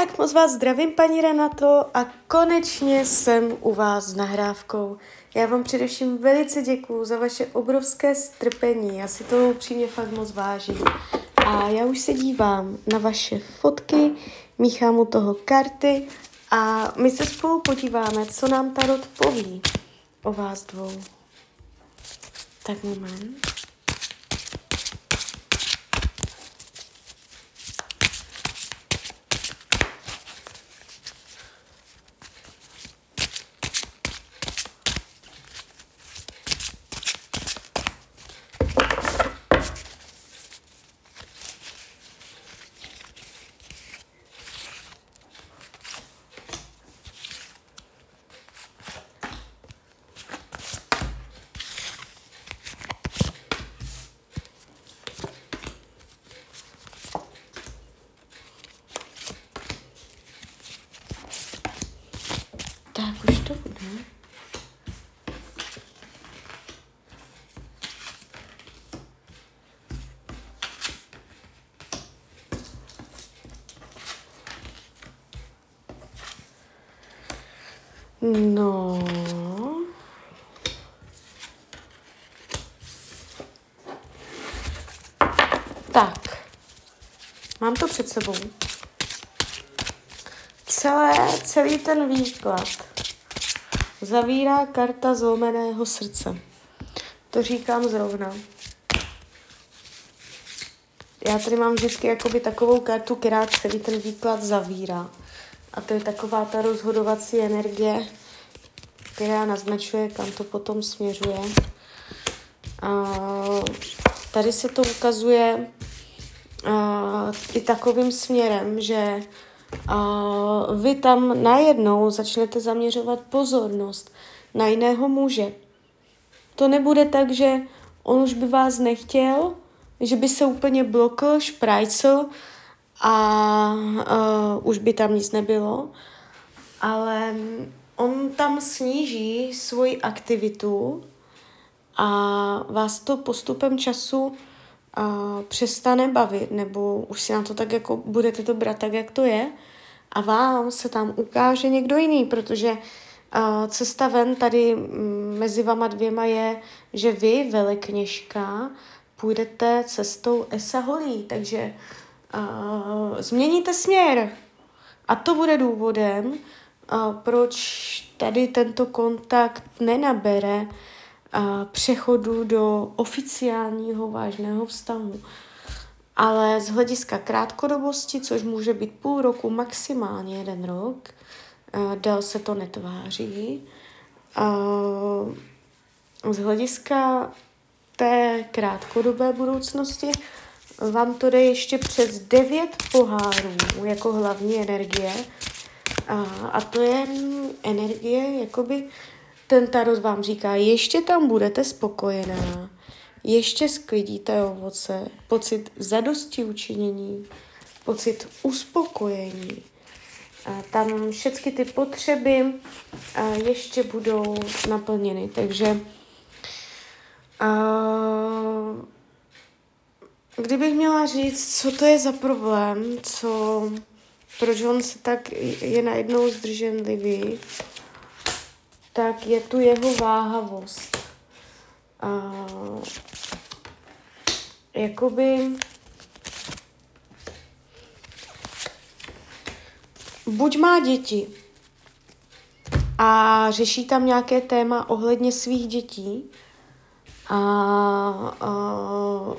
Tak moc vás zdravím, paní Renato, a konečně jsem u vás s nahrávkou. Já vám především velice děkuju za vaše obrovské strpení, já si to upřímně fakt moc vážím. A já už se dívám na vaše fotky, míchám u toho karty a my se spolu podíváme, co nám Tarot poví o vás dvou. Tak moment. Tak už to bude. No. Tak. Mám to před sebou. Celé, celý ten výklad zavírá karta zlomeného srdce. To říkám zrovna. Já tady mám vždycky jakoby takovou kartu, která celý ten výklad zavírá. A to je taková ta rozhodovací energie, která naznačuje, kam to potom směřuje. A tady se to ukazuje a, i takovým směrem, že a vy tam najednou začnete zaměřovat pozornost na jiného muže. To nebude tak, že on už by vás nechtěl, že by se úplně blokl, šprajcl a uh, už by tam nic nebylo, ale on tam sníží svoji aktivitu a vás to postupem času uh, přestane bavit, nebo už si na to tak jako budete to brát tak, jak to je a vám se tam ukáže někdo jiný, protože uh, cesta ven tady mm, mezi vama dvěma je, že vy, velekněžka, půjdete cestou Esa Holí, takže uh, změníte směr. A to bude důvodem, proč tady tento kontakt nenabere přechodu do oficiálního vážného vztahu. Ale z hlediska krátkodobosti, což může být půl roku, maximálně jeden rok, dál se to netváří. Z hlediska té krátkodobé budoucnosti vám to jde ještě přes devět pohárů jako hlavní energie. A, a to je energie, jakoby ten tarot vám říká, ještě tam budete spokojená, ještě sklidíte ovoce, pocit zadosti učinění, pocit uspokojení. A tam všechny ty potřeby a ještě budou naplněny. Takže a, kdybych měla říct, co to je za problém, co, proč on se tak je najednou zdrženlivý, tak je tu jeho váhavost. A, jakoby buď má děti a řeší tam nějaké téma ohledně svých dětí a, a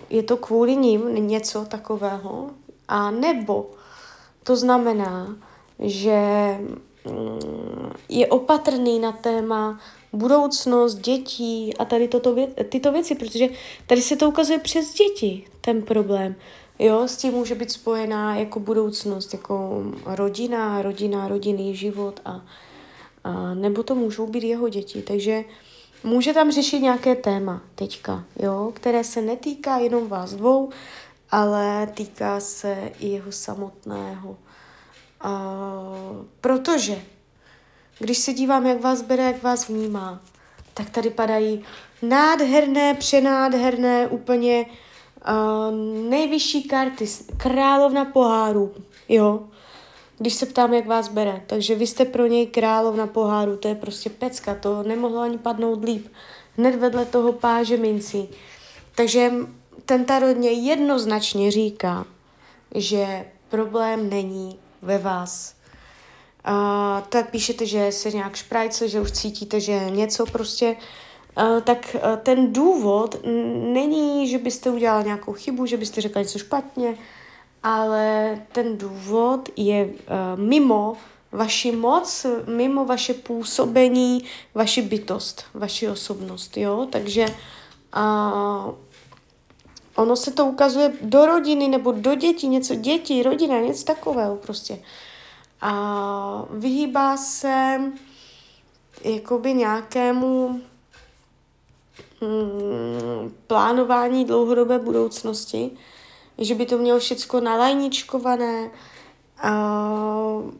je to kvůli ním něco takového, a nebo to znamená, že mm, je opatrný na téma budoucnost dětí a tady toto vě- tyto věci, protože tady se to ukazuje přes děti, ten problém. Jo, s tím může být spojená jako budoucnost, jako rodina, rodina, rodinný život a, a nebo to můžou být jeho děti. Takže může tam řešit nějaké téma teďka, jo, které se netýká jenom vás dvou, ale týká se i jeho samotného. A, protože když se dívám, jak vás bere, jak vás vnímá, tak tady padají nádherné, přenádherné, úplně uh, nejvyšší karty, královna poháru, jo. když se ptám, jak vás bere. Takže vy jste pro něj královna poháru, to je prostě pecka, to nemohlo ani padnout líp. Hned vedle toho páže mincí. Takže ten tarodně jednoznačně říká, že problém není ve vás. A tak píšete, že se nějak šprajce, že už cítíte, že něco prostě, a, tak a, ten důvod není, že byste udělala nějakou chybu, že byste řekla něco špatně, ale ten důvod je mimo vaši moc, mimo vaše působení, vaši bytost, vaši osobnost, jo, takže uh, ono se to ukazuje do rodiny nebo do dětí, něco dětí, rodina, něco takového prostě. A vyhýbá se jakoby nějakému mm, plánování dlouhodobé budoucnosti, že by to mělo všechno nalajničkované. Uh,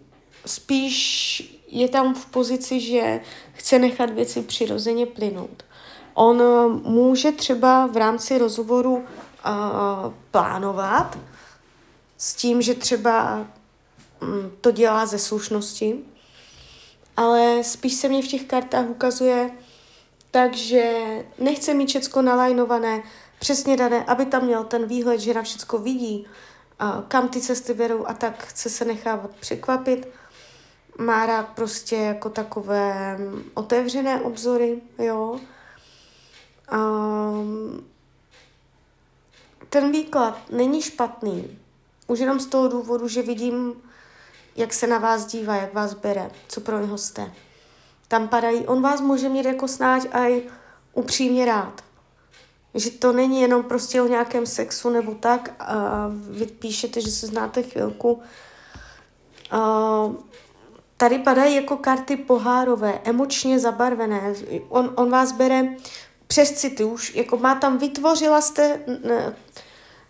spíš je tam v pozici, že chce nechat věci přirozeně plynout. On může třeba v rámci rozhovoru uh, plánovat s tím, že třeba um, to dělá ze slušnosti, ale spíš se mě v těch kartách ukazuje takže nechce mít všecko nalajnované, přesně dané, aby tam měl ten výhled, že na všecko vidí, kam ty cesty vedou a tak chce se nechávat překvapit. Má rád prostě jako takové otevřené obzory, jo. Um, ten výklad není špatný. Už jenom z toho důvodu, že vidím, jak se na vás dívá, jak vás bere, co pro něho jste. Tam padají, on vás může mít jako snáď aj upřímně rád. Že to není jenom prostě o nějakém sexu nebo tak a vy píšete, že se znáte chvilku. A tady padají jako karty pohárové, emočně zabarvené. On, on vás bere přes city už, jako má tam, vytvořila jste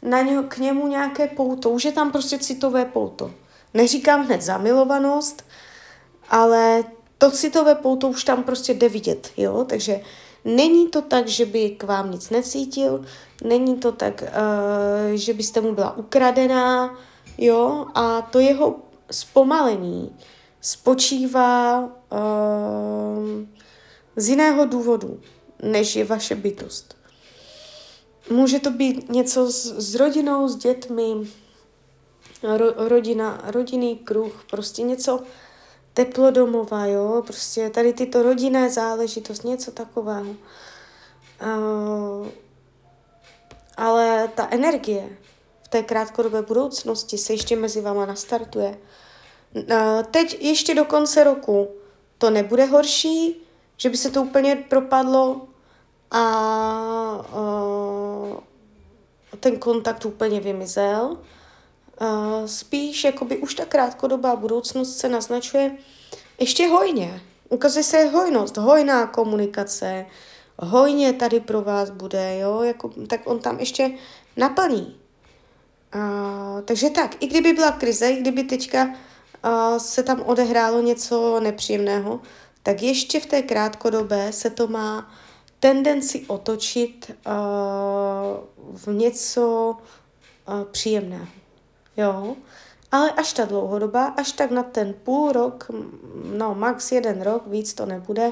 na ně, k němu nějaké pouto, už je tam prostě citové pouto. Neříkám hned zamilovanost, ale to citové pouto už tam prostě jde vidět, jo, takže Není to tak, že by k vám nic necítil, není to tak, uh, že byste mu byla ukradená, jo, a to jeho zpomalení spočívá uh, z jiného důvodu, než je vaše bytost. Může to být něco s, s rodinou, s dětmi, ro, rodina, rodinný kruh, prostě něco, teplo domova, jo, prostě tady tyto rodinné záležitost, něco takového. Uh, ale ta energie v té krátkodobé budoucnosti se ještě mezi váma nastartuje. Uh, teď ještě do konce roku to nebude horší, že by se to úplně propadlo a ten kontakt úplně vymizel. Uh, spíš jakoby už ta krátkodobá budoucnost se naznačuje ještě hojně. Ukazuje se hojnost, hojná komunikace, hojně tady pro vás bude, jo, jako, tak on tam ještě naplní. Uh, takže tak, i kdyby byla krize, i kdyby teďka uh, se tam odehrálo něco nepříjemného, tak ještě v té krátkodobé se to má tendenci otočit uh, v něco uh, příjemného. Jo? Ale až ta dlouhodoba, až tak na ten půl rok, no max jeden rok, víc to nebude,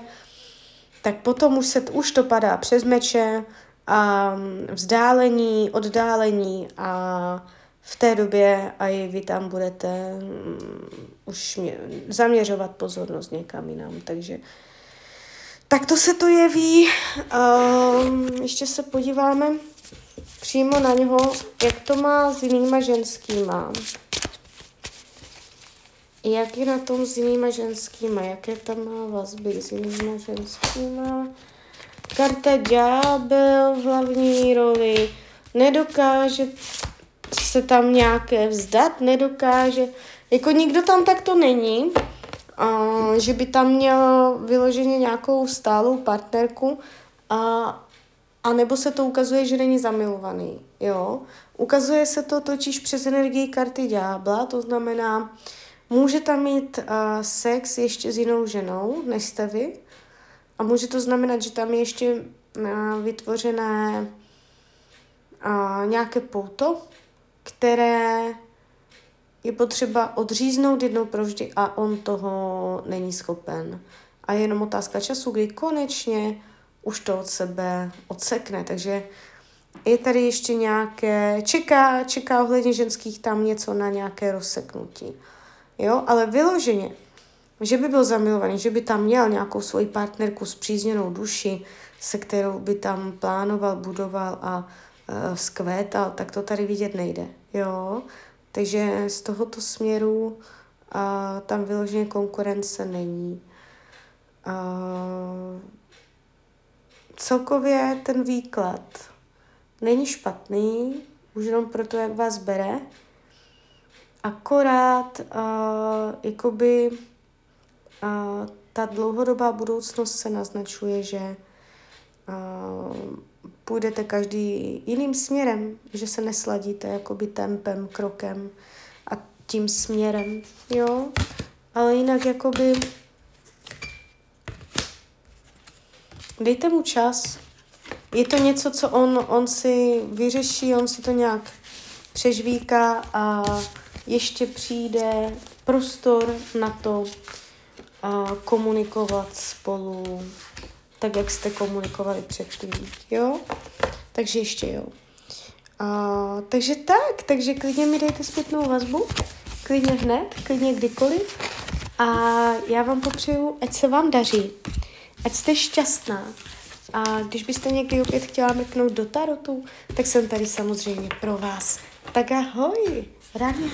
tak potom už, se, už to padá přes meče a vzdálení, oddálení a v té době a i vy tam budete um, už mě, zaměřovat pozornost někam jinam, takže tak to se to jeví. Um, ještě se podíváme přímo na něho, jak to má s jinýma ženskýma. Jak je na tom s jinýma ženskýma? Jaké tam má vazby s jinýma ženskýma? Karta Ďábel v hlavní roli. Nedokáže se tam nějaké vzdat, nedokáže. Jako nikdo tam takto není, že by tam měl vyloženě nějakou stálou partnerku a a nebo se to ukazuje, že není zamilovaný, jo. Ukazuje se to totiž přes energii karty ďábla, to znamená, může tam mít uh, sex ještě s jinou ženou, než jste vy, a může to znamenat, že tam je ještě uh, vytvořené uh, nějaké pouto, které je potřeba odříznout jednou provždy a on toho není schopen. A je jenom otázka času, kdy konečně už to od sebe odsekne. Takže je tady ještě nějaké, čeká, čeká ohledně ženských tam něco na nějaké rozseknutí. Jo, ale vyloženě, že by byl zamilovaný, že by tam měl nějakou svoji partnerku s přízněnou duši, se kterou by tam plánoval, budoval a uh, skvétal, tak to tady vidět nejde. Jo, takže z tohoto směru uh, tam vyloženě konkurence není. Uh, celkově ten výklad není špatný, už jenom proto, jak vás bere, akorát uh, jakoby uh, ta dlouhodobá budoucnost se naznačuje, že uh, půjdete každý jiným směrem, že se nesladíte jakoby tempem, krokem a tím směrem, jo, ale jinak jakoby dejte mu čas, je to něco, co on, on si vyřeší, on si to nějak přežvíká a ještě přijde prostor na to a komunikovat spolu tak, jak jste komunikovali předtím, jo? Takže ještě jo. A, takže tak, takže klidně mi dejte zpětnou vazbu, klidně hned, klidně kdykoliv a já vám popřeju, ať se vám daří, ať jste šťastná, a když byste někdy opět chtěla mrknout do tarotu, tak jsem tady samozřejmě pro vás. Tak ahoj, rádi.